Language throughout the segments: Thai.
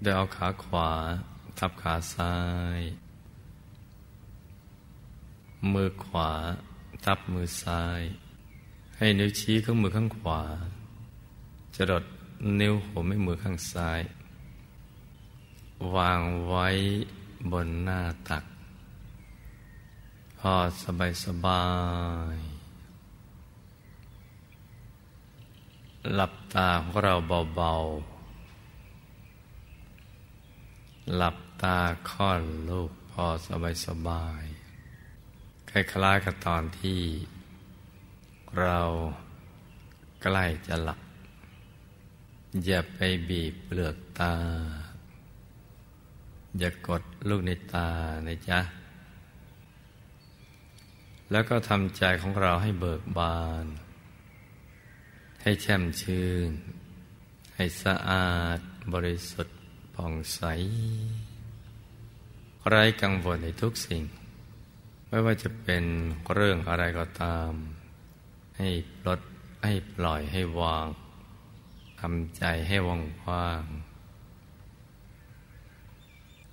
โดยเอาขาขวา ทับขาซ้าย มือขวา ทับมือซ้าย ให้นิ้วชี้ข้างมือข้างขวาจะดนิ้วหัวไม่มือข้างซ้าย วางไว้บนหน้าตัก พอสบายสบาย หลับตาของเราเบาๆ หลับตาค่อนลูกพอสบายสบายคล้ายๆกับตอนที่เราใกล้จะหลับ อย่าไปบีบเปลือกตา อย่ากดลูกในตานะจ๊ะ แล้วก็ทำใจของเราให้เบิกบาน ให้แช่มชื่น ให้สะอาดบริสุทธิ์ ผ่องใสไร้กังวลในทุกสิ่ง ไม่ว่าจะเป็นเรื่องอะไรก็ตาม ให้ปลดให้ปล่อยให้วางทำใจให้ว่างว่าง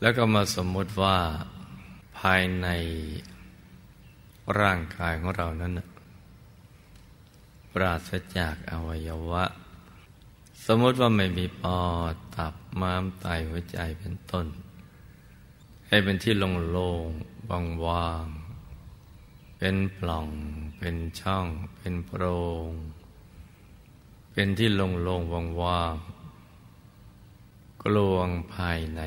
แล้วก็มาสมมติว่าภายในร่างกายของเรานั้นปราศจากอวัยวะ สมมติว่าไม่มีปอดตับม้ามไตหัวใจเป็นต้น ให้เป็นที่โล่งๆว่างๆเป็นปล่อง เป็นช่อง เป็นโพรงเป็นที่โล่งๆว่างๆกลวงภายใน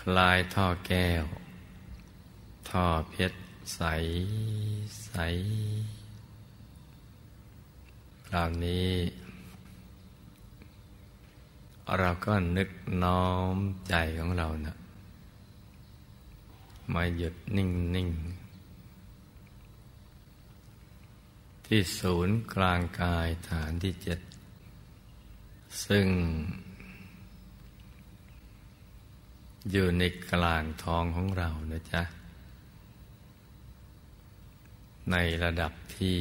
คลายท่อแก้ว ท่อเพชรใสใส คราวนี้ เราก็นึกน้อมใจของเรานะมาหยุดนิ่งนิ่งที่ศูนย์กลางกายฐานที่เจ็ด ซึ่ง อยู่ในกลางท้องของเรานะจ๊ะ ในระดับที่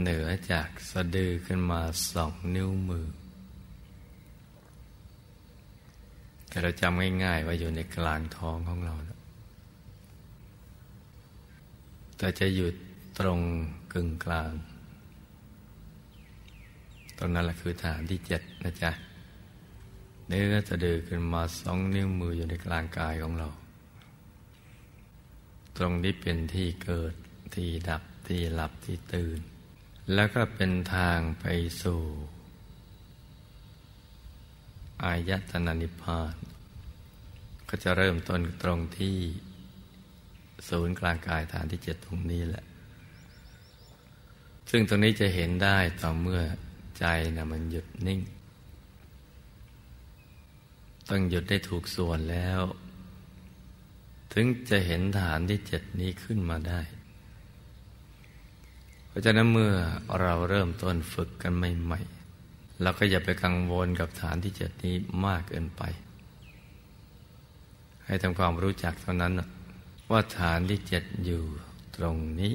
เหนือจากสะดือขึ้นมาสองนิ้วมือ แต่เราจำง่ายๆว่าอยู่ในกลางท้องของเราแต่จะอยู่ตรงกึ่งกลาง ตรงนั้นแหละคือฐานที่เจ็ดนะจ๊ะเนื้อสะดือขึ้นมาสองนิ้วมืออยู่ในกลางกายของเรา ตรงนี้เป็นที่เกิดที่ดับที่หลับที่ตื่น แล้วก็เป็นทางไปสู่ อายตนานิพพาน ก็จะเริ่มต้นตรงที่ ศูนย์กลางกายฐานที่เจ็ดตรงนี้แหละ ซึ่งตรงนี้จะเห็นได้ต่อเมื่อใจนะมันหยุดนิ่ง ต้องหยุดได้ถูกส่วนแล้ว ถึงจะเห็นฐานที่เจ็ดนี้ขึ้นมาได้ เพราะฉะนั้นเมื่อเราเริ่มต้นฝึกกันใหม่ๆเราก็อย่าไปกังวลกับฐานที่เจ็ดนี้มากเกินไป ให้ทำความรู้จักเท่านั้น ว่าฐานที่เจ็ดอยู่ตรงนี้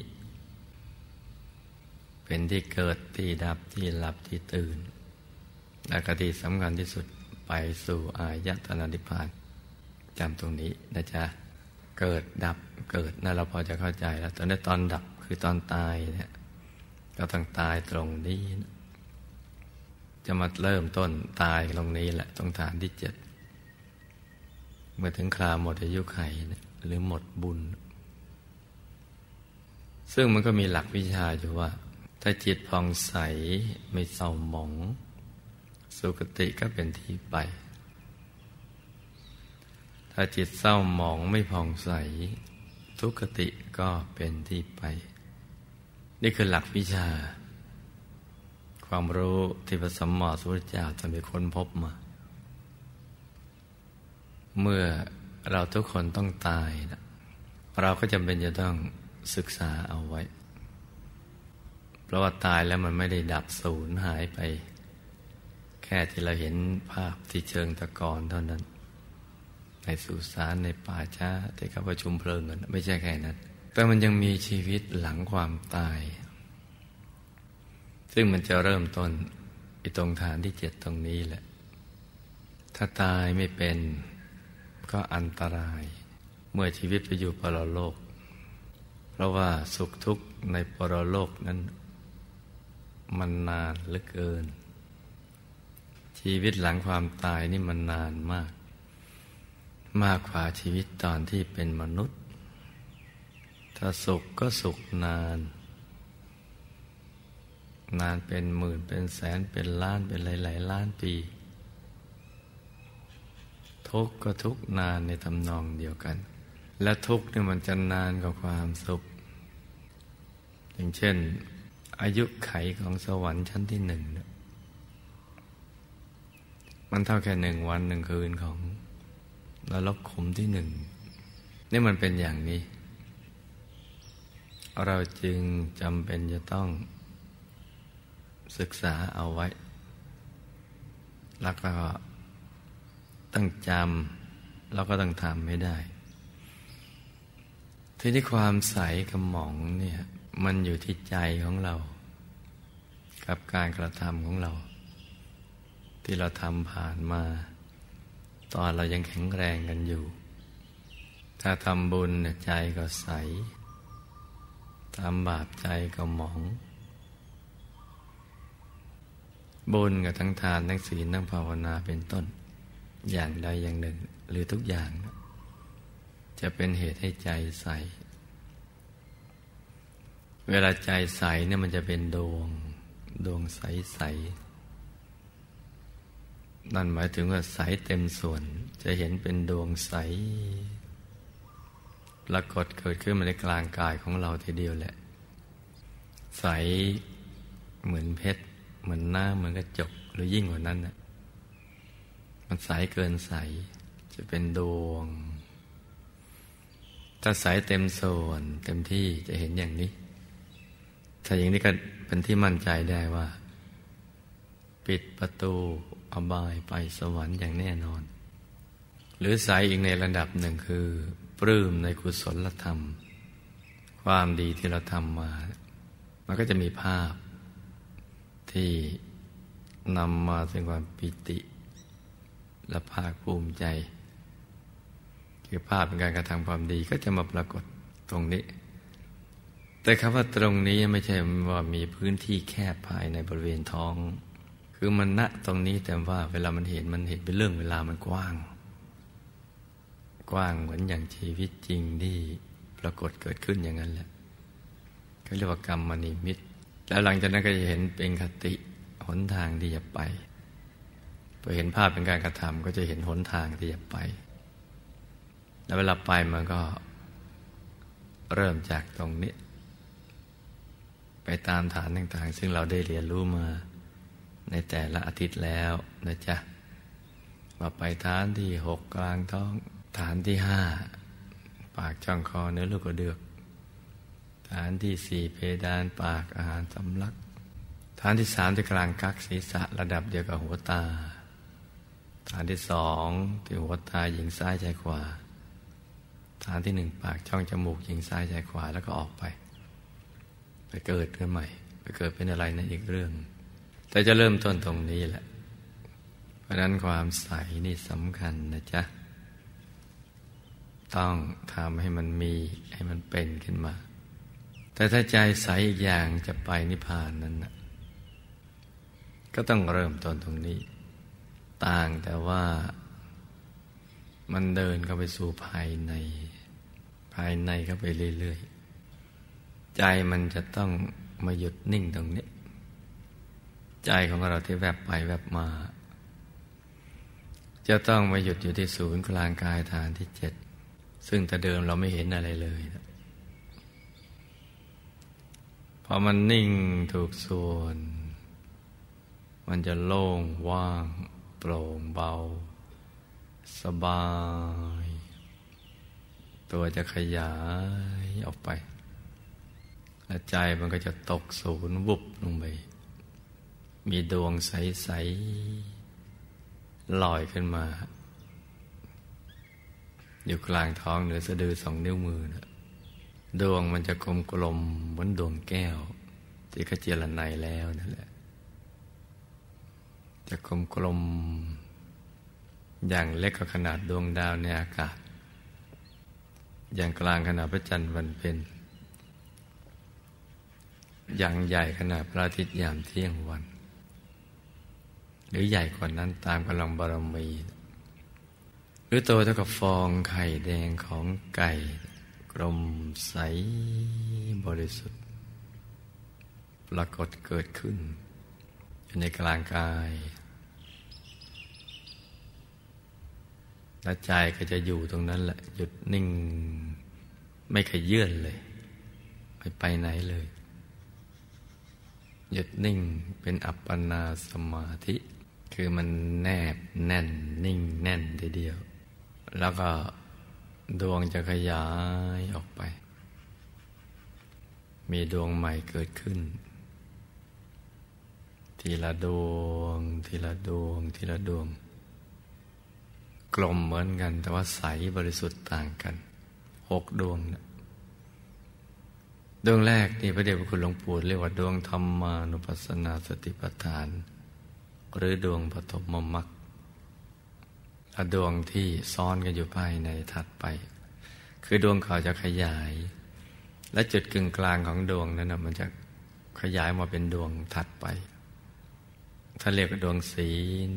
เป็นที่เกิดที่ดับที่หลับที่ตื่นและกติสำคัญที่สุดไปสู่อายตนานิพพานจำตรงนี้นะจ๊ะเกิดดับเกิดนั่นเราพอจะเข้าใจแล้วตอนนี้ตอนดับคือตอนตายเนี่ย ก็ต้องตายตรงนี้ จะมาเริ่มต้นตายตรงนี้แหละตรงฐานที่เจ็ดเมื่อถึงคราวหมดอายุไขหรือหมดบุญ ซึ่งมันก็มีหลักวิชาอยู่ว่า ถ้าจิตผ่องใสไม่เศร้าหมอง สุคติก็เป็นที่ไป ถ้าจิตเศร้าหมองไม่ผ่องใส ทุกติก็เป็นที่ไป นี่คือหลักวิชา ความรู้ที่พระสัมมาสัมพุทธเจ้าจะมีค้นพบมา เมื่อเราทุกคนต้องตายนะเราก็จำเป็นจะต้องศึกษาเอาไว้ เพราะว่าตายแล้วมันไม่ได้ดับสูญหายไป แค่ที่เราเห็นภาพที่เชิงตะกอนเท่านั้น ในสุสานในป่าช้าที่เขาประชุมเพลิงกันไม่ใช่แค่นั้น แต่มันยังมีชีวิตหลังความตาย ซึ่งมันจะเริ่มต้นอีตรงฐานที่เจ็ดตรงนี้แหละ ถ้าตายไม่เป็นก็อันตราย เมื่อชีวิตไปอยู่ปรโลก เพราะว่าสุขทุกข์ในปรโลกนั้น มันนานเหลือเกิน ชีวิตหลังความตายนี่มันนานมาก มากกว่าชีวิตตอนที่เป็นมนุษย์ ถ้าสุขก็สุขนาน นานเป็นหมื่นเป็นแสนเป็นล้านเป็นหลายๆล้านปี ทุกข์ก็ทุกนานในทำนองเดียวกัน และทุกข์เนี่ยมันจะนานกว่าความสุข อย่างเช่น อายุไขของสวรรค์ชั้นที่หนึ่งเนี่ยมันเท่าแค่หนึ่งวันหนึ่งคืนของนรกขุมที่หนึ่งนี่มันเป็นอย่างนี้ เราจึงจำเป็นจะต้องศึกษาเอาไว้ แล้วก็ต้องจำเราก็ต้องทำไม่ได้ ทีนี้ความใสกระหม่องเนี่ยมันอยู่ที่ใจของเรา กับการกระทำของเรา ที่เราทำผ่านมา ตอนเรายังแข็งแรงกันอยู่ ถ้าทำบุญใจก็ใส ทำบาปใจก็หมอง บุญกับทั้งทานทั้งศีลทั้งภาวนาเป็นต้น อย่างใดอย่างหนึ่ง หรือทุกอย่าง จะเป็นเหตุให้ใจใส เวลาใจใสเนี่ยมันจะเป็นดวง ดวงใสใสนั่นหมายถึงว่าใสเต็มส่วนจะเห็นเป็นดวงใส ปรากฏเกิดขึ้นมาในกลางกายของเราทีเดียวแหละ ใสเหมือนเพชร เหมือนหน้าเหมือนกระจกหรือยิ่งกว่านั้นนะมันใสเกินใสจะเป็นดวง ถ้าใสเต็มส่วนเต็มที่จะเห็นอย่างนี้ ถ้าอย่างนี้ก็เป็นที่มั่นใจได้ว่า ปิดประตูอบายไปสวรรค์อย่างแน่นอน หรือใสอีกในระดับหนึ่งคือ ปลื้มในกุศลธรรม ความดีที่เราทำมา มันก็จะมีภาพที่นำมาซึ่งความปิติ และภาคภูมิใจ คือภาพเป็นการกระทำความดีก็จะมาปรากฏตรงนี้ แต่คำว่าตรงนี้ไม่ใช่ว่ามีพื้นที่แคบภายในบริเวณท้อง คือมันณตรงนี้แต่ว่าเวลามันเห็นมันเห็นเป็นเรื่องเวลามันกว้าง กว้างเหมือนอย่างชีวิตจริงที่ปรากฏเกิดขึ้นอย่างนั้นแหละเขาเรียกว่ากรรมมณีมิตร แล้วหลังจากนั้นก็จะเห็นเป็นคติหนทางที่จะไปพอเห็นภาพเป็นการกระทำก็จะเห็นหนทางที่จะไป แล้วเวลาไปมันก็เริ่มจากตรงนี้ ไปตามฐานต่างๆ ซึ่งเราได้เรียนรู้มา ในแต่ละอาทิตย์แล้วนะจ๊ะมาไปฐานที่หกกลางท้อง ฐานที่ห้าปากช่องคอเนื้อลูกกระเดือก ฐานที่สี่เพดานปากอาหารสำลัก ฐานที่สามที่กลางกักศีรษะระดับเดียวกับหัวตา ฐานที่สองที่หัวตายิงซ้ายใจขวา ฐานที่หนึ่งปากช่องจมูกยิงซ้ายใจขวาแล้วก็ออกไป ไปเกิดขึ้นใหม่ ไปเกิดเป็นอะไรนะอีกเรื่อง แต่จะเริ่มต้นตรงนี้แหละ เพราะนั้นความใสนี่สำคัญนะจ๊ะ ต้องทำให้มันมีให้มันเป็นขึ้นมา แต่ถ้าใจใสอีกอย่างจะไปนิพพานนั้นนะก็ต้องเริ่มต้นตรงนี้ ต่างแต่ว่ามันเดินเข้าไปสู่ภายใน ภายในเข้าไปเรื่อยๆ ใจมันจะต้องมาหยุดนิ่งตรงนี้ ใจของเราที่แวบไปแวบมา จะต้องมาหยุดอยู่ที่ศูนย์กลางกายฐานที่เจ็ด ซึ่งแต่เดิมเราไม่เห็นอะไรเลยพอมันนิ่งถูกส่วน มันจะโล่งว่าง โปร่งเบา สบาย ตัวจะขยายออกไป และใจมันก็จะตกศูนย์วุบลงไป มีดวงใส ๆ ลอยขึ้นมา อยู่กลางท้องเหนือสะดือสองนิ้วมือนะดวงมันจะกลมกลมเหมือนดวงแก้วที่ขาเจรไนแล้วนั่นแหละ จะกลมกลมอย่างเล็กก็ขนาดดวงดาวในอากาศ อย่างกลางขนาดพระจันทร์วันเพ็ญอย่างใหญ่ขนาดพระอาทิตย์ยามเที่ยงวัน หรือใหญ่กว่านั้นตามกำลังบารมี หรือโตเท่ากับฟองไข่แดงของไก่กลมใสบริสุทธิ์ ปรากฏเกิดขึ้น อยู่ในกลางกาย และใจก็จะอยู่ตรงนั้นแหละ หยุดนิ่ง ไม่ขยื่นเลย ไม่ไปไหนเลย หยุดนิ่งเป็นอัปปนาสมาธิ คือมันแนบแน่นนิ่งแน่นทีเดียว แล้วก็ดวงจะขยายออกไป มีดวงใหม่เกิดขึ้น ทีละดวง ทีละดวง ทีละดวง กลมเหมือนกัน แต่ว่าใสบริสุทธิ์ต่างกัน หกดวงนะดวงแรกนี่พระเดชพระคุณหลวงปู่เรียกว่าดวงธรรมานุปัสสนาสติปัฏฐาน หรือดวงปฐมมรรค ดวงที่ซ้อนกันอยู่ภายในถัดไป คือดวงเขาจะขยาย และจุดกึ่งกลางของดวงนั้นนะมันจะขยายมาเป็นดวงถัดไป ถ้าเรียกว่าดวงศีล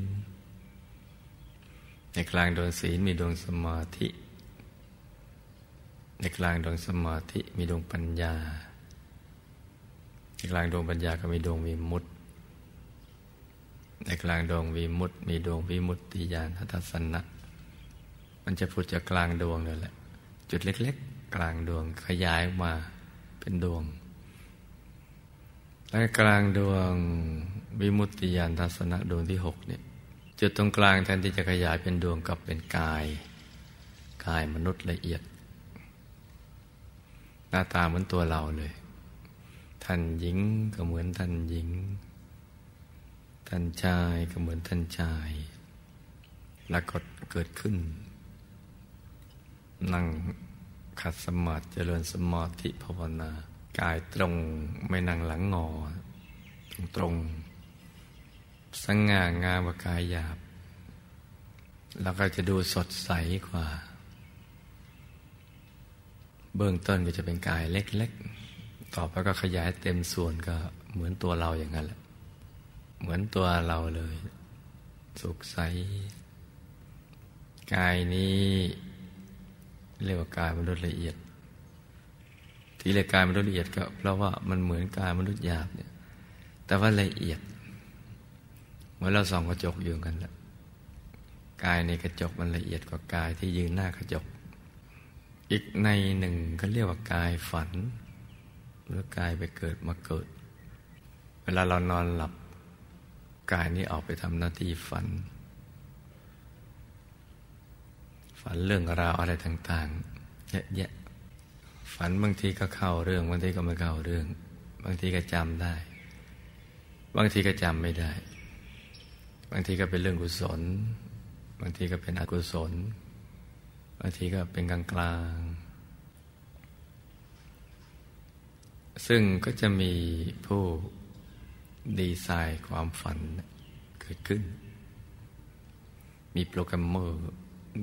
ในกลางดวงศีลมีดวงสมาธิ ในกลางดวงสมาธิมีดวงปัญญา ในกลางดวงปัญญาก็มีดวงวิมุตติ ในกลางดวงวีมุตมีดวงวิมุตติญาณทัศนะมันจะพุดจากกลางดวงนั่แหละ จุดเล็ก ๆ กลางดวงขยายมาเป็นดวงและกลางดวงวิมุตติญาณทัศนะดวงที่หกเนี่ยจุดตรงกลางแทนที่จะขยายเป็นดวงกับเป็นกาย กายมนุษย์ละเอียด หน้าตาเหมือนตัวเราเลย ท่านหญิงก็เหมือนท่านหญิง ท่านชายก็เหมือนท่านชายแล้วก็เกิดขึ้น นั่งขัดสมาธิเจริญสมาธิภาวนา กายตรงไม่นั่งหลังงอ ตรงตรงสง่างามกว่ากายหยาบ แล้วก็จะดูสดใสกว่า เบื้องต้นก็จะเป็นกายเล็กๆ ต่อไปก็ขยายเต็มส่วนก็เหมือนตัวเราอย่างนั้นแหละ เหมือนตัวเราเลย สุขใส กายนี้เรียกว่ากายมนุษย์ละเอียด ที่เรียกกายมนุษย์ละเอียดก็เพราะว่ามันเหมือนกายมนุษย์หยาบเนี่ย แต่ว่าละเอียด เหมือนเราส่องกระจกอยู่กันแหละกายในกระจกมันละเอียดกว่ากายที่ยืนหน้ากระจก อีกในหนึ่งก็เรียกว่ากายฝัน หรือกายไปเกิดมาเกิด เวลาเรานอนหลับ กายนี้ออกไปทำหน้าที่ฝัน ฝันเรื่องราวอะไรต่างๆเยอะแยะฝันบางทีก็เข้าเรื่อง บางทีก็ไม่เข้าเรื่อง บางทีก็จำได้ บางทีก็จำไม่ได้ บางทีก็เป็นเรื่องกุศล บางทีก็เป็นอกุศล บางทีก็เป็นกลางกลางซึ่งก็จะมีผู้ ดีไซน์ความฝันเกิดขึ้น มีโปรแกรมเมอร์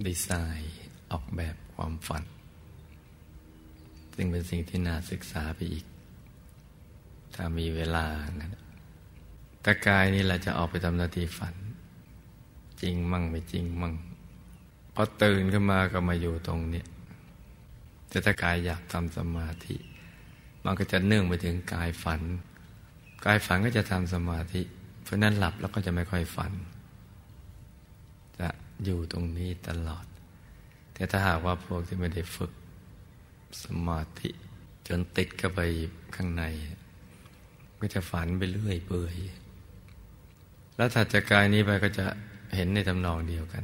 ดีไซน์ออกแบบความฝัน ซึ่งเป็นสิ่งที่น่าศึกษาไปอีก ถ้ามีเวลานะตากายนี่แหละจะออกไปทำหน้าที่ฝัน จริงมั่งไม่จริงมั่งพอตื่นขึ้นมาก็มาอยู่ตรงเนี้ยแต่ถ้ากายอยากทำสมาธิ มันก็จะเนื่องไปถึงกายฝัน กายฝันก็จะทำสมาธิ เพราะนั้นหลับแล้วก็จะไม่ค่อยฝัน จะอยู่ตรงนี้ตลอด แต่ถ้าหากว่าพวกที่ไม่ได้ฝึกสมาธิ จนติดเข้าไปข้างใน ก็จะฝันไปเรื่อยเปื่อยแล้วถัดจากกายนี้ไปก็จะเห็นในตำนองเดียวกัน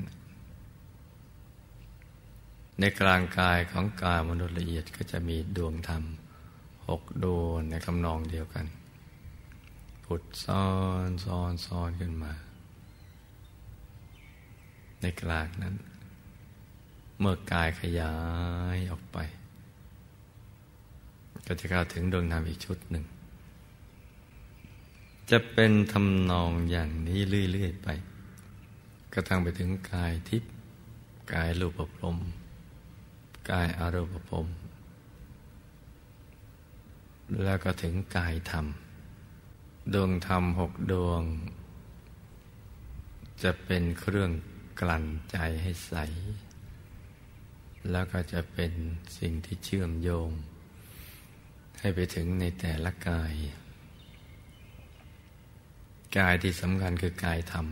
ในกลางกายของกายมนุษย์ละเอียดก็จะมีดวงธรรมหกดวงในคำนองเดียวกัน ผุดซ้อนซ้อนซ้อนขึ้นมา ในกลางนั้น เมื่อกายขยายออกไป ก็จะเข้าถึงดวงธรรมอีกชุดหนึ่ง จะเป็นทำนองอย่างนี้เรื่อยๆไปก็ทั้งไปถึงกายทิพย์กายรูปภพกายอารูปภพแล้วก็ถึงกายธรรม ดวงธรรมหกดวง จะเป็นเครื่องกลั่นใจให้ใส แล้วก็จะเป็นสิ่งที่เชื่อมโยง ให้ไปถึงในแต่ละกาย กายที่สำคัญคือกายธรรม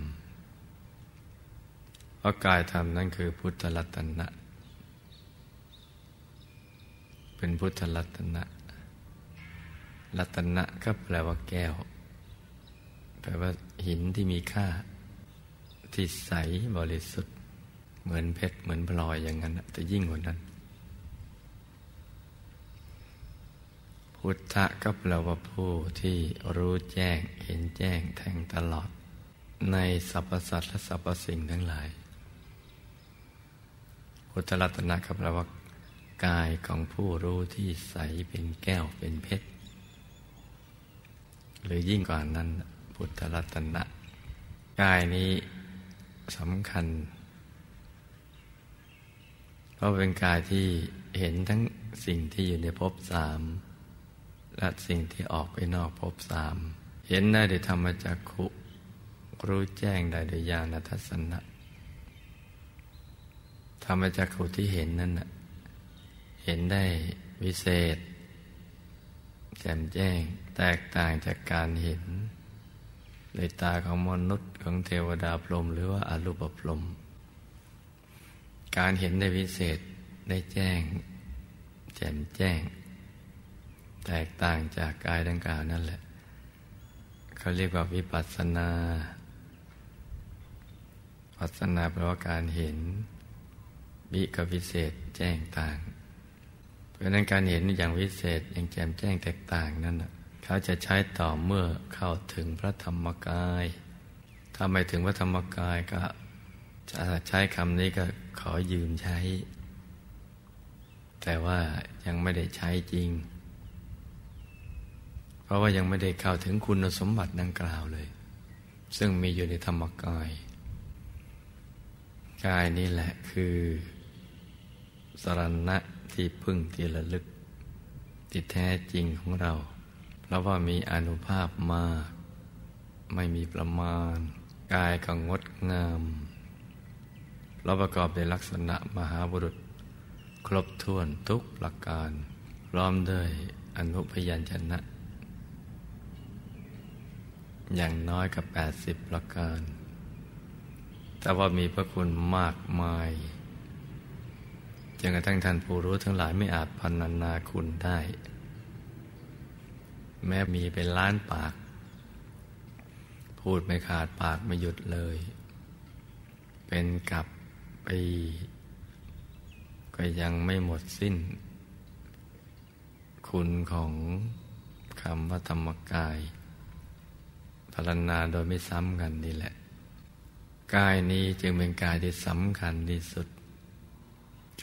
เพราะกายธรรมนั่นคือพุทธรัตนะ เป็นพุทธรัตนะรัตนะก็แปลว่าแก้ว แปลว่าหินที่มีค่า ที่ใสบริสุทธิ์ เหมือนเพชรเหมือนพลอยอย่างนั้นแต่ยิ่งกว่านั้น พุทธะก็แปลว่าผู้ที่รู้แจ้งเห็นแจ้งแทงตลอด ในสรรพสัตว์และสรรพสิ่งทั้งหลาย พุทธรัตนะก็แปลว่ากายของผู้รู้ที่ใสเป็นแก้วเป็นเพชร หรือยิ่งกว่านั้น พุทธรัตนะกายนี้สำคัญ เพราะเป็นกายที่เห็นทั้งสิ่งที่อยู่ในภพสาม และสิ่งที่ออกไปนอกภพสาม เห็นได้โดยธรรมจักขุรู้แจ้งได้โดยญาณทัศนะธรรมจักขุที่เห็นนั้นเห็นได้วิเศษ แจ่มแจ้งแตกต่างจากการเห็น ในตาของมนุษย์ของเทวดาพรหมหรือว่าอรูปพรหมการเห็นในวิเศษได้แจ้ง แจ่มแจ้ง แตกต่างจากกายดังกล่าวนั่นแหละเขาเรียกว่าวิปัสสนาปัสสนาแปลว่าการเห็นวิกับวิเศษแจ้งต่าง เพราะนั้นการเห็นอย่างวิเศษอย่างแจ่มแจ้งแตกต่างนั้น เขาจะใช้ต่อเมื่อเข้าถึงพระธรรมกาย ถ้าไม่ถึงพระธรรมกายก็จะใช้คำนี้ก็ขอยืมใช้ แต่ว่ายังไม่ได้ใช้จริง เพราะว่ายังไม่ได้เข้าถึงคุณสมบัติดังกล่าวเลย ซึ่งมีอยู่ในธรรมกาย กายนี่แหละคือ สรณะที่พึ่งที่ระลึกที่แท้จริงของเรา เพราะว่ามีอนุภาพมาก ไม่มีประมาณ กายก็งดงามเราประกอบในลักษณะมหาบุรุษ ครบถ้วนทุกประการ พร้อมด้วยอนุพยัญชนะ อย่างน้อยกับ 80 ประการ แต่ว่ามีพระคุณมากมายจนกระทั่งท่านผู้รู้ทั้งหลายไม่อาจพันนานาคุณได้ แม้มีเป็นล้านปาก พูดไม่ขาดปากไม่หยุดเลย เป็นกับปี ก็ยังไม่หมดสิ้น คุณของคำว่าธรรมกายพารณนาโดยไม่ซ้ำกันนี่แหละ กายนี้จึงเป็นกายที่สำคัญที่สุด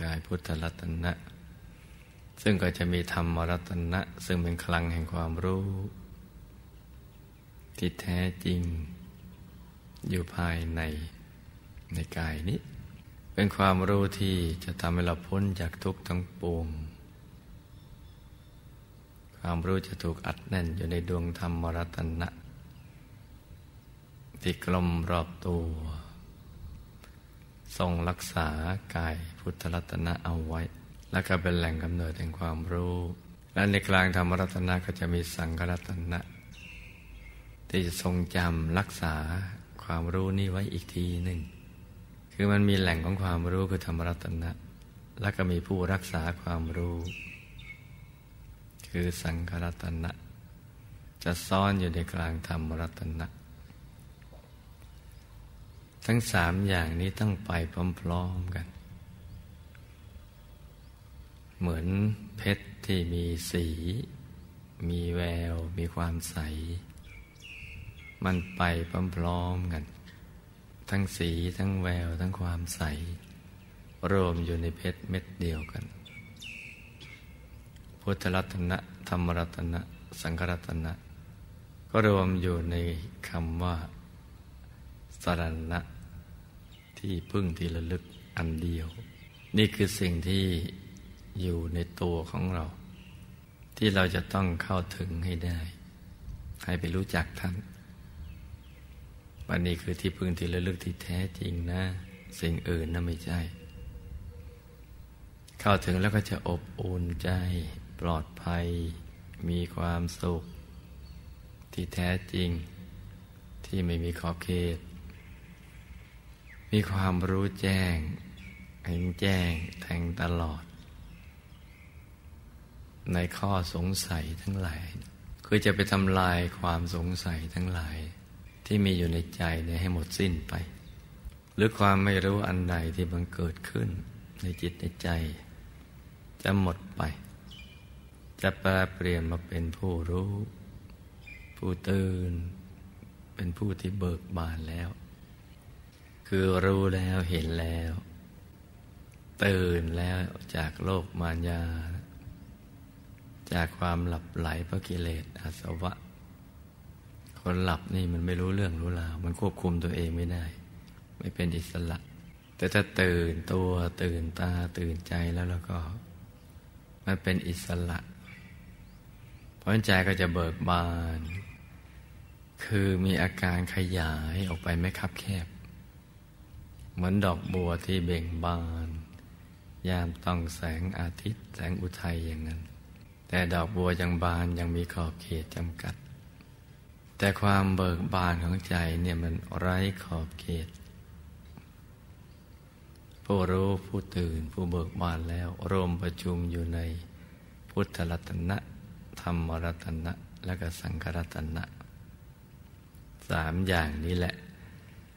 กายพุทธรัตนะ ซึ่งก็จะมีธรรมรัตนะ ซึ่งเป็นคลังแห่งความรู้ ที่แท้จริง อยู่ภายในในกายนี้ เป็นความรู้ที่จะทำให้เราพ้นจากทุกข์ทั้งปวง ความรู้จะถูกอัดแน่นอยู่ในดวงธรรมรัตนะ ที่กลมรอบตัว ทรงรักษากายพุทธรัตนะเอาไว้ และก็เป็นแหล่งกำเนิดแห่งความรู้ และในกลางธรรมรัตนะก็จะมีสังฆรัตนะ ที่จะทรงจำรักษาความรู้นี้ไว้อีกทีหนึ่ง คือมันมีแหล่งของความรู้คือธรรมรัตนะ และก็มีผู้รักษาความรู้ คือสังฆรัตนะ จะซ่อนอยู่ในกลางธรรมรัตนะ ทั้งสามอย่างนี้ต้องไปพร้อมๆกัน เหมือนเพชรที่มีสี มีแวว มีความใส มันไปพร้อมๆกัน ทั้งสีทั้งแวว ทั้งความใส รวมอยู่ในเพชรเม็ดเดียวกัน พุทธรัตนะ ธรรมรัตนะ สังฆรัตนะ ก็รวมอยู่ในคำว่าสรณะที่พึ่งที่ระลึกอันเดียว นี่คือสิ่งที่ อยู่ในตัวของเรา ที่เราจะต้องเข้าถึงให้ได้ ให้ไปรู้จักท่านวันนี้คือที่พึ่งที่ระลึกที่แท้จริงนะ สิ่งอื่นนะไม่ใช่ เข้าถึงแล้วก็จะอบอุ่นใจ ปลอดภัย มีความสุข ที่แท้จริง ที่ไม่มีขอบเขต มีความรู้แจ้งเห็นแจ้งแทงตลอด ในข้อสงสัยทั้งหลาย คือจะไปทำลายความสงสัยทั้งหลาย ที่มีอยู่ในใจเนี่ยให้หมดสิ้นไป หรือความไม่รู้อันใดที่บังเกิดขึ้นในจิตในใจ จะหมดไป จะแปลเปลี่ยนมาเป็นผู้รู้ ผู้ตื่น เป็นผู้ที่เบิกบานแล้ว คือรู้แล้วเห็นแล้ว ตื่นแล้วจากโลกมารยา จากความหลับไหลเพราะกิเลสอาสวะ คนหลับนี่มันไม่รู้เรื่องรู้ราว มันควบคุมตัวเองไม่ได้ ไม่เป็นอิสระ แต่ถ้าตื่นตัวตื่นตาตื่นใจแล้วแล้วก็ มันเป็นอิสระ เพราะใจก็จะเบิกบาน คือมีอาการขยายออกไปไม่คับแคบ เหมือนดอกบัวที่เบ่งบาน ยามต้องแสงอาทิตย์ แสงอุทัยอย่างนั้น แต่ดอกบัวยังบานยังมีขอบเขตจำกัด แต่ความเบิกบานของใจเนี่ยมันไร้ขอบเขต ผู้รู้ผู้ตื่นผู้เบิกบานแล้วรวมประชุมอยู่ในพุทธรัตนะ ธรรมรัตนะและก็สังฆรัตนะสามอย่างนี้แหละ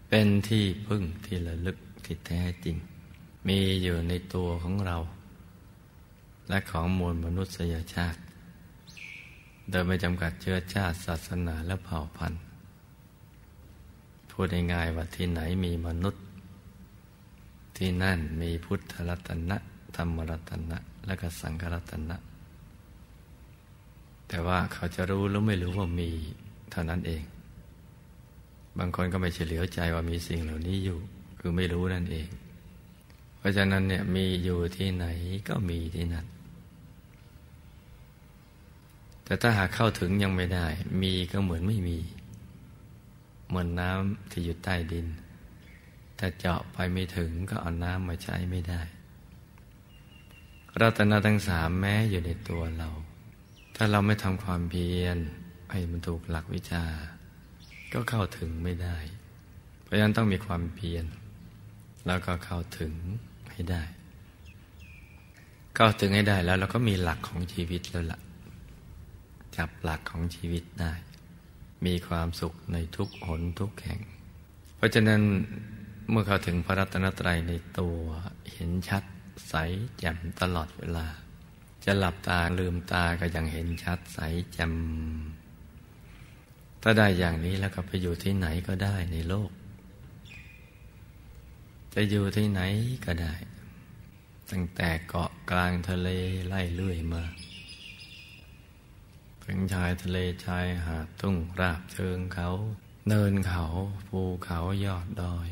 เป็นที่พึ่งที่ระลึกที่แท้จริง มีอยู่ในตัวของเรา และของมวลมนุษยชาติ โดยไม่จำกัดเชื้อชาติศาสนาและเผ่าพันธุ์ พูดง่ายๆว่าที่ไหนมีมนุษย์ ที่นั่นมีพุทธรัตนะ ธรรมรัตนะ และก็สังฆรัตนะ แต่ว่าเขาจะรู้หรือไม่รู้ว่ามีเท่านั้นเอง บางคนก็ไม่เฉลียวใจว่ามีสิ่งเหล่านี้อยู่ คือไม่รู้นั่นเอง เพราะฉะนั้นเนี่ยมีอยู่ที่ไหนก็มีที่นั่น แต่ถ้าหากเข้าถึงยังไม่ได้ มีก็เหมือนไม่มี เหมือนน้ำที่อยู่ใต้ดิน ถ้าเจาะไปไม่ถึงก็เอาน้ำมาใช้ไม่ได้รัตนาทั้งสามแม้อยู่ในตัวเรา ถ้าเราไม่ทำความเพียรให้มันถูกหลักวิชา ก็เข้าถึงไม่ได้ เพราะฉะนั้นต้องมีความเพียรแล้วก็เข้าถึงให้ได้ เข้าถึงให้ได้แล้วเราก็มีหลักของชีวิตแล้วละ่ะ จับหลักของชีวิตได้ มีความสุขในทุกหนทุกแห่ง เพราะฉะนั้นเมื่อเข้าถึงพระรัตนตรัยในตัวเห็นชัดใสแจ่มตลอดเวลา จะหลับตาลืมตาก็ยังเห็นชัดใสแจ่มถ้าได้อย่างนี้แล้วก็ไปอยู่ที่ไหนก็ได้ในโลก จะอยู่ที่ไหนก็ได้ ตั้งแต่เกาะกลางทะเลไล่เลื่อยมา ถึงชายทะเลชายหาดทุ่งราบเชิงเขา เนินเขาภูเขายอดดอย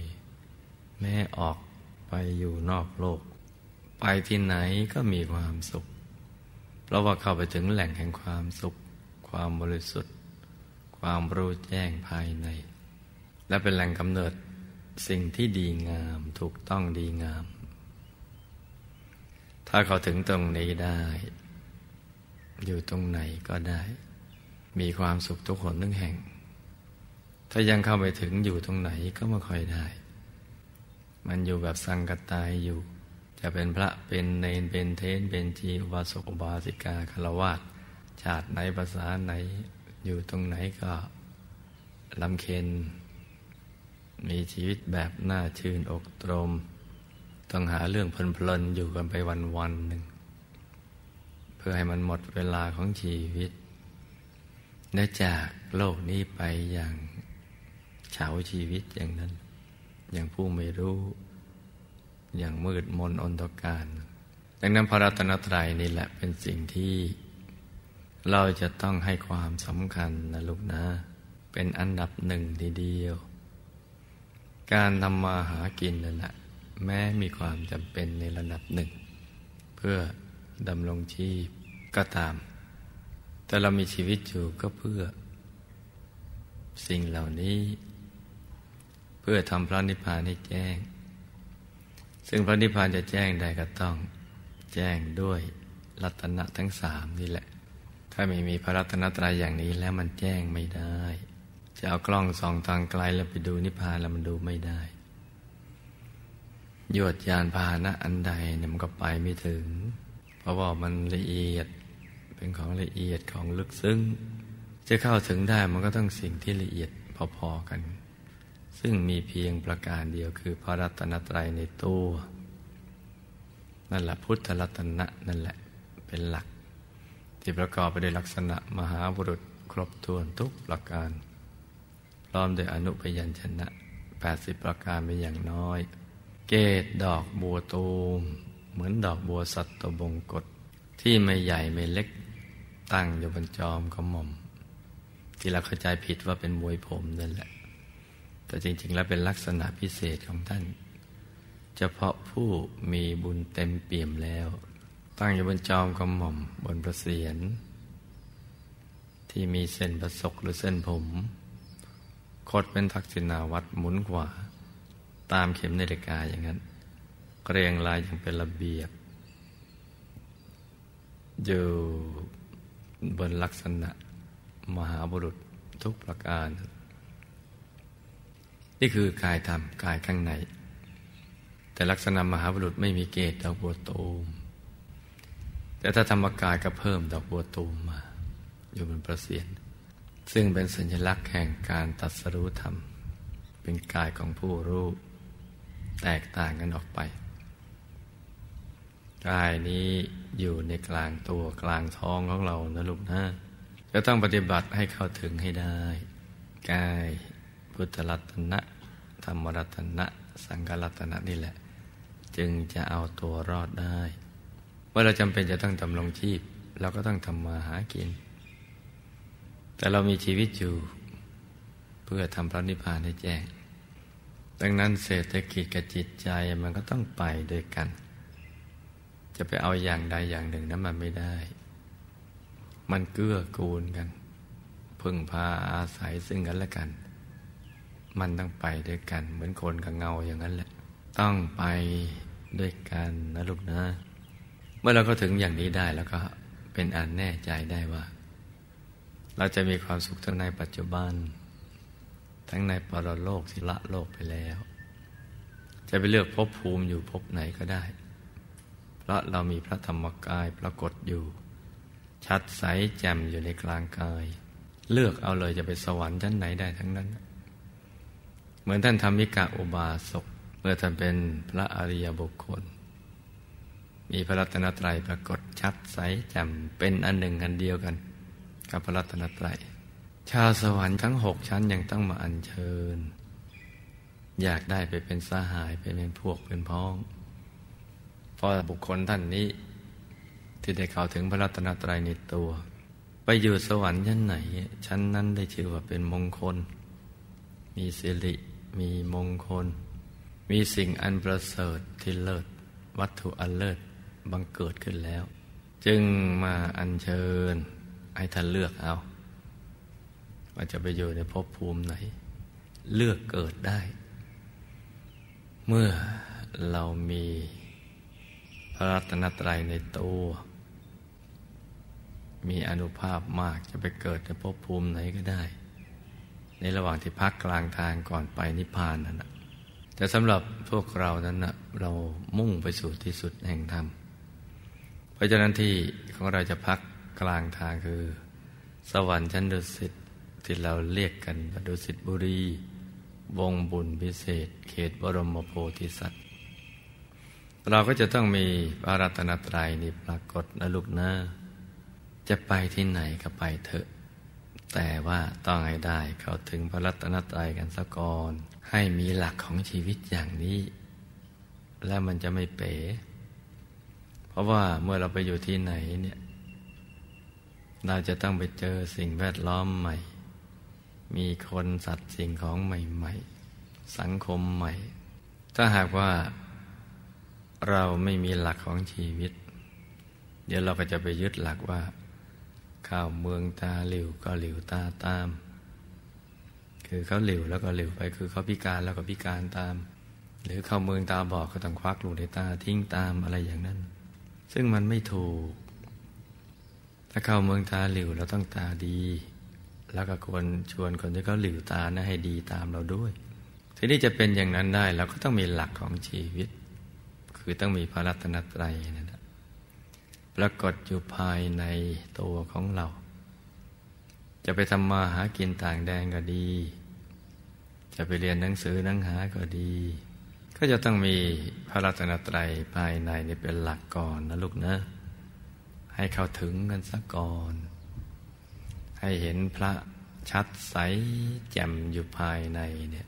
แม้ออกไปอยู่นอกโลก ไปที่ไหนก็มีความสุข เพราะว่าเข้าไปถึงแหล่งแห่งความสุข ความบริสุทธิ์ ความรู้แจ้งภายใน และเป็นแหล่งกำเนิดสิ่งที่ดีงามถูกต้องดีงาม ถ้าเขาถึงตรงนี้ได้ อยู่ตรงไหนก็ได้ มีความสุขทุกคนทุกแห่ง ถ้ายังเข้าไปถึงอยู่ตรงไหนก็ไม่ค่อยได้ มันอยู่แบบสังกตายอยู่ จะเป็นพระเป็นเนนเป็นเทนเป็นจีวาสกบาสิกาคารวาสชาติไหนภาษาไหนอยู่ตรงไหนก็ลำเค็นมีชีวิตแบบน่าชื่นอกตรม ต้องหาเรื่องเพลินๆอยู่กันไปวันๆหนึ่ง เพื่อให้มันหมดเวลาของชีวิตและจากโลกนี้ไปอย่างเฉาชีวิตอย่างนั้น อย่างผู้ไม่รู้ อย่างมืดมนอนตการ ดังนั้นพระรัตนตรัยนี่แหละเป็นสิ่งที่ เราจะต้องให้ความสำคัญนะลูกนะ เป็นอันดับหนึ่งทีเดียว การทำมาหากินนั่นแหละแม้มีความจำเป็นในระดับหนึ่ง เพื่อ ดำรงชีพก็ตาม แต่เรามีชีวิตอยู่ก็เพื่อ สิ่งเหล่านี้ เพื่อทำพระนิพพานให้แจ้ง ซึ่งพระนิพพานจะแจ้งได้ก็ต้อง แจ้งด้วยรัตนะทั้งสามนี่แหละ ถ้าไม่มีพระรัตนตรัยอย่างนี้แล้วมันแจ้งไม่ได้ จะเอากล้องส่องทางไกลแล้วไปดูนิพพานแล้วมันดูไม่ได้ยวดยานพาหนะอันใดเนี่ยมันก็ไปไม่ถึง เพราะว่ามันละเอียดเป็นของละเอียดของลึกซึ้ง จะเข้าถึงได้มันก็ต้องสิ่งที่ละเอียดพอๆกัน ซึ่งมีเพียงประการเดียวคือพระรัตนตรัยในตัวนั่นแหละพุทธรัตนะนั่นแหละเป็นหลัก ที่ประกอบไปด้วยลักษณะมหาบุรุษครบถ้วนทุกประการ พร้อมด้วยอนุพยัญชนะ 80 ประการเป็นอย่างน้อย เกตดอกบัวตูม เหมือนดอกบัวสัตตบงกฎที่ไม่ใหญ่ไม่เล็กตั้งอยู่บนจอมขมมที่เราเข้าใจผิดว่าเป็นมวยผมนั่นแหละ แต่จริง ๆ แล้วเป็นลักษณะพิเศษของท่าน เฉพาะผู้มีบุญเต็มเปี่ยมแล้ว ตั้งอยู่บนจอมกระหม่อมบนประเสียน ที่มีเส้นประศกหรือเส้นผมคดเป็นทักษิณาวัดหมุนขวา ตามเข็มนาฬิกาอย่างนั้น เรียงรายอย่างเป็นระเบียบ อยู่บนลักษณะมหาบุรุษทุกประการ นี่คือกายธรรมกายข้างใน แต่ลักษณะมหาบุรุษไม่มีเกตดอกบัวตูม แต่ถ้าธรรมกายก็เพิ่มดอกบัวตูมมา อยู่บนประเสียน ซึ่งเป็นสัญลักษณ์แห่งการตัดสรู้ธรรม เป็นกายของผู้รู้แตกต่างกันออกไป กายนี้อยู่ในกลางตัวกลางท้องของเรานะลูกนะจะต้องปฏิบัติให้เข้าถึงให้ได้กายพุทธรัตนะ ธรรมรัตนะ สังฆรัตนะนี่แหละ จึงจะเอาตัวรอดได้ว่าเราจำเป็นจะต้องดำรงชีพเราก็ต้องทำมาหากิน แต่เรามีชีวิตอยู่เพื่อทำพระนิพพานให้แจ้งดังนั้นเศรษฐกิจกับจิตใจมันก็ต้องไปด้วยกัน จะไปเอาอย่างใดอย่างหนึ่งนั้นมันไม่ได้ มันเกื้อกูลกัน พึ่งพาอาศัยซึ่งกันและกัน มันต้องไปด้วยกัน เหมือนคนกับเงาอย่างนั้นแหละ ต้องไปด้วยกันนะลูกนะ เมื่อเราก็ถึงอย่างนี้ได้แล้วก็เป็นอันแน่ใจได้ว่า เราจะมีความสุขทั้งในปัจจุบัน ทั้งในปรโลกที่ละโลกไปแล้ว จะไปเลือกภพภูมิอยู่ภพไหนก็ได้ ราะเรามีพระธรรมกายปรากฏอยู่ ชัดใสแจ่มอยู่ในกลางกาย เลือกเอาเลยจะไปสวรรค์ชั้นไหนได้ทั้งนั้น เหมือนท่านธรรมิกะอุบาสกเมื่อท่านเป็นพระอริยบุคคล มีพระรัตนตรัยปรากฏชัดใสแจ่มเป็นอันหนึ่งอันเดียวกัน กับพระรัตนตรัยชาวสวรรค์ทั้งหกชั้นยังต้องมาอัญเชิญ อยากได้ไปเป็นสหายไปเป็นพวกเป็นพ้อง พอบุคคลท่านนี้ ที่ได้เข้าถึงพระรัตนตรัยในตัว ไปอยู่สวรรค์ชั้นไหน ชั้นนั้นได้ชื่อว่าเป็นมงคล มีสิริ มีมงคล มีสิ่งอันประเสริฐที่เลิศ วัตถุอันเลิศบังเกิดขึ้นแล้ว จึงมาอัญเชิญให้ท่านเลือกเอาว่าจะไปอยู่ในภพภูมิไหน เลือกเกิดได้ เมื่อเรามี ระรัตนตรัยในตัว มีอนุภาพมากจะไปเกิดในภพภูมิไหนก็ได้ ในระหว่างที่พักกลางทางก่อนไปนิพพานนั่นนะแต่สำหรับพวกเรานั้นนะเรามุ่งไปสู่ที่สุดแห่งธรรม เพราะฉะนั้นที่ของเราจะพักกลางทางคือ สวรรค์ชั้นดุสิตที่เราเรียกกันดุสิตบุรี วงบุญพิเศษ เขตบรมโพธิสัตว์ เราก็จะต้องมีพระรัตนตรัยนี่ปรากฏนะลูกนะจะไปที่ไหนก็ไปเถอะ แต่ว่าต้องให้ได้เข้าถึงพระรัตนตรัยกันสักก่อนให้มีหลักของชีวิตอย่างนี้ แล้วมันจะไม่เป๋ เพราะว่าเมื่อเราไปอยู่ที่ไหนเนี่ย เราจะต้องไปเจอสิ่งแวดล้อมใหม่ มีคนสัตว์สิ่งของใหม่ ๆ สังคมใหม่ ถ้าหากว่า เราไม่มีหลักของชีวิต เดี๋ยวเราก็จะไปยึดหลักว่าข้าวเมืองตาหลิวก็หลิวตาตาม คือเขาหลิวแล้วก็หลิวไป คือเขาพิการแล้วก็พิการตาม หรือเข้าเมืองตาบอกก็ต้องควักลูกในตาทิ้งตามอะไรอย่างนั้น ซึ่งมันไม่ถูก ถ้าเข้าเมืองตาหลิวเราต้องตาดี แล้วก็ควรชวนคนที่เขาหลิวตานะให้ดีตามเราด้วย ทีนี้จะเป็นอย่างนั้นได้เราก็ต้องมีหลักของชีวิต คือต้องมีพระรัตนตรัยนั่นแหละปรากฏอยู่ภายในตัวของเรา จะไปทำมาหากินต่างแดนก็ดี จะไปเรียนหนังสือหนังหาก็ดี ก็จะต้องมีพระรัตนตรัยภายในนี่เป็นหลักก่อนนะลูกนะ ให้เข้าถึงกันสักก่อน ให้เห็นพระชัดใสแจ่มอยู่ภายในเนี่ย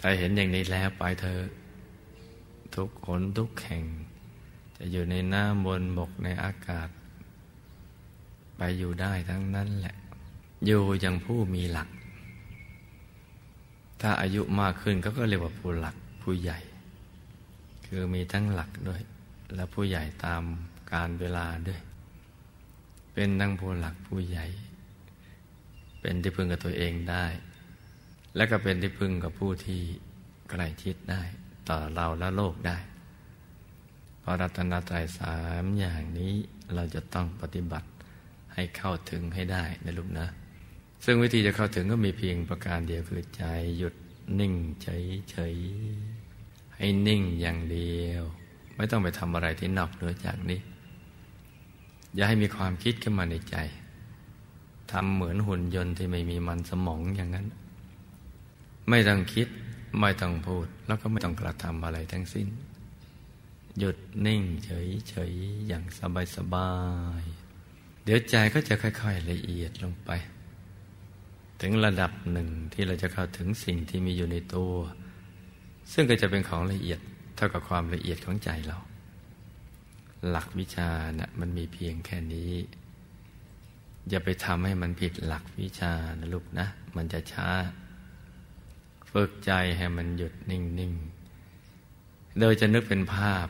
ถ้าเห็นอย่างนี้แล้วไปเธอ ทุกขนทุกแห่ง จะอยู่ในน้ำบนบกในอากาศ ไปอยู่ได้ทั้งนั้นแหละ อยู่อย่างผู้มีหลัก ถ้าอายุมากขึ้นก็ก็เรียกว่าผู้หลักผู้ใหญ่ คือมีทั้งหลักด้วย และผู้ใหญ่ตามการเวลาด้วย เป็นทั้งผู้หลักผู้ใหญ่ เป็นที่พึ่งกับตัวเองได้ และก็เป็นที่พึ่งกับผู้ที่ใกล้ชิดได้ ต่อเราและโลกได้ เพราะรัตนตรัยสามอย่างนี้เราจะต้องปฏิบัติให้เข้าถึงให้ได้นะลูกนะ ซึ่งวิธีจะเข้าถึงก็มีเพียงประการเดียวคือใจหยุดนิ่งเฉยเฉยให้นิ่งอย่างเดียว ไม่ต้องไปทำอะไรที่นอกเหนือจากนี้ อย่าให้มีความคิดขึ้นมาในใจทำเหมือนหุ่นยนต์ที่ไม่มีมันสมองอย่างนั้น ไม่ต้องคิด ไม่ต้องพูดแล้วก็ไม่ต้องกระทำอะไรทั้งสิ้น หยุดนิ่งเฉยๆ อย่างสบายๆ เดี๋ยวใจก็จะค่อยๆละเอียดลงไป ถึงระดับหนึ่งที่เราจะเข้าถึงสิ่งที่มีอยู่ในตัว ซึ่งก็จะเป็นของละเอียดเท่ากับความละเอียดของใจเรา หลักวิชานะ่ะมันมีเพียงแค่นี้ อย่าไปทำให้มันผิดหลักวิชานะลูกนะ มันจะช้า ฝึกใจให้มันหยุดนิ่งๆโดยจะนึกเป็นภาพ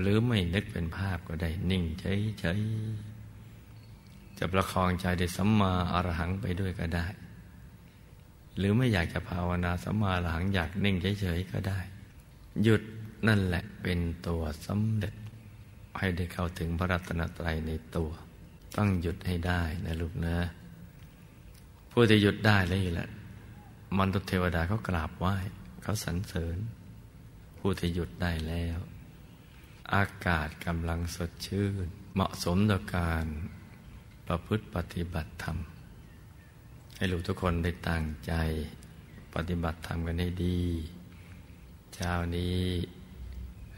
หรือไม่นึกเป็นภาพก็ได้นิ่งเฉยๆจะประคองใจได้สัมมาอรหังไปด้วยก็ได้ หรือไม่อยากจะภาวนาสัมมาอรหังอยากนิ่งเฉยๆก็ได้ หยุดนั่นแหละเป็นตัวสำเร็จ ให้ได้เข้าถึงพระรัตนตรัยในตัว ต้องหยุดให้ได้นะลูกนะ ผู้ที่หยุดได้แล้วอยู่แล้วมนุษย์เทวดาเขากราบไหว้เขาสรรเสริญ ผู้ที่หยุดได้แล้ว อากาศกำลังสดชื่น เหมาะสมต่อการประพฤติปฏิบัติธรรม ให้ลูกทุกคนได้ตั้งใจ ปฏิบัติธรรมกันให้ดี เช้านี้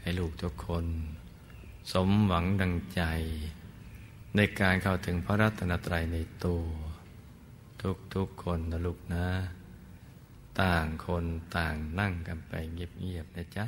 ให้ลูกทุกคน สมหวังดังใจ ในการเข้าถึงพระรัตนตรัยในตัว ทุกๆคนนะลูกนะ ต่างคนต่างนั่งกันไปเงียบๆนะจ๊ะ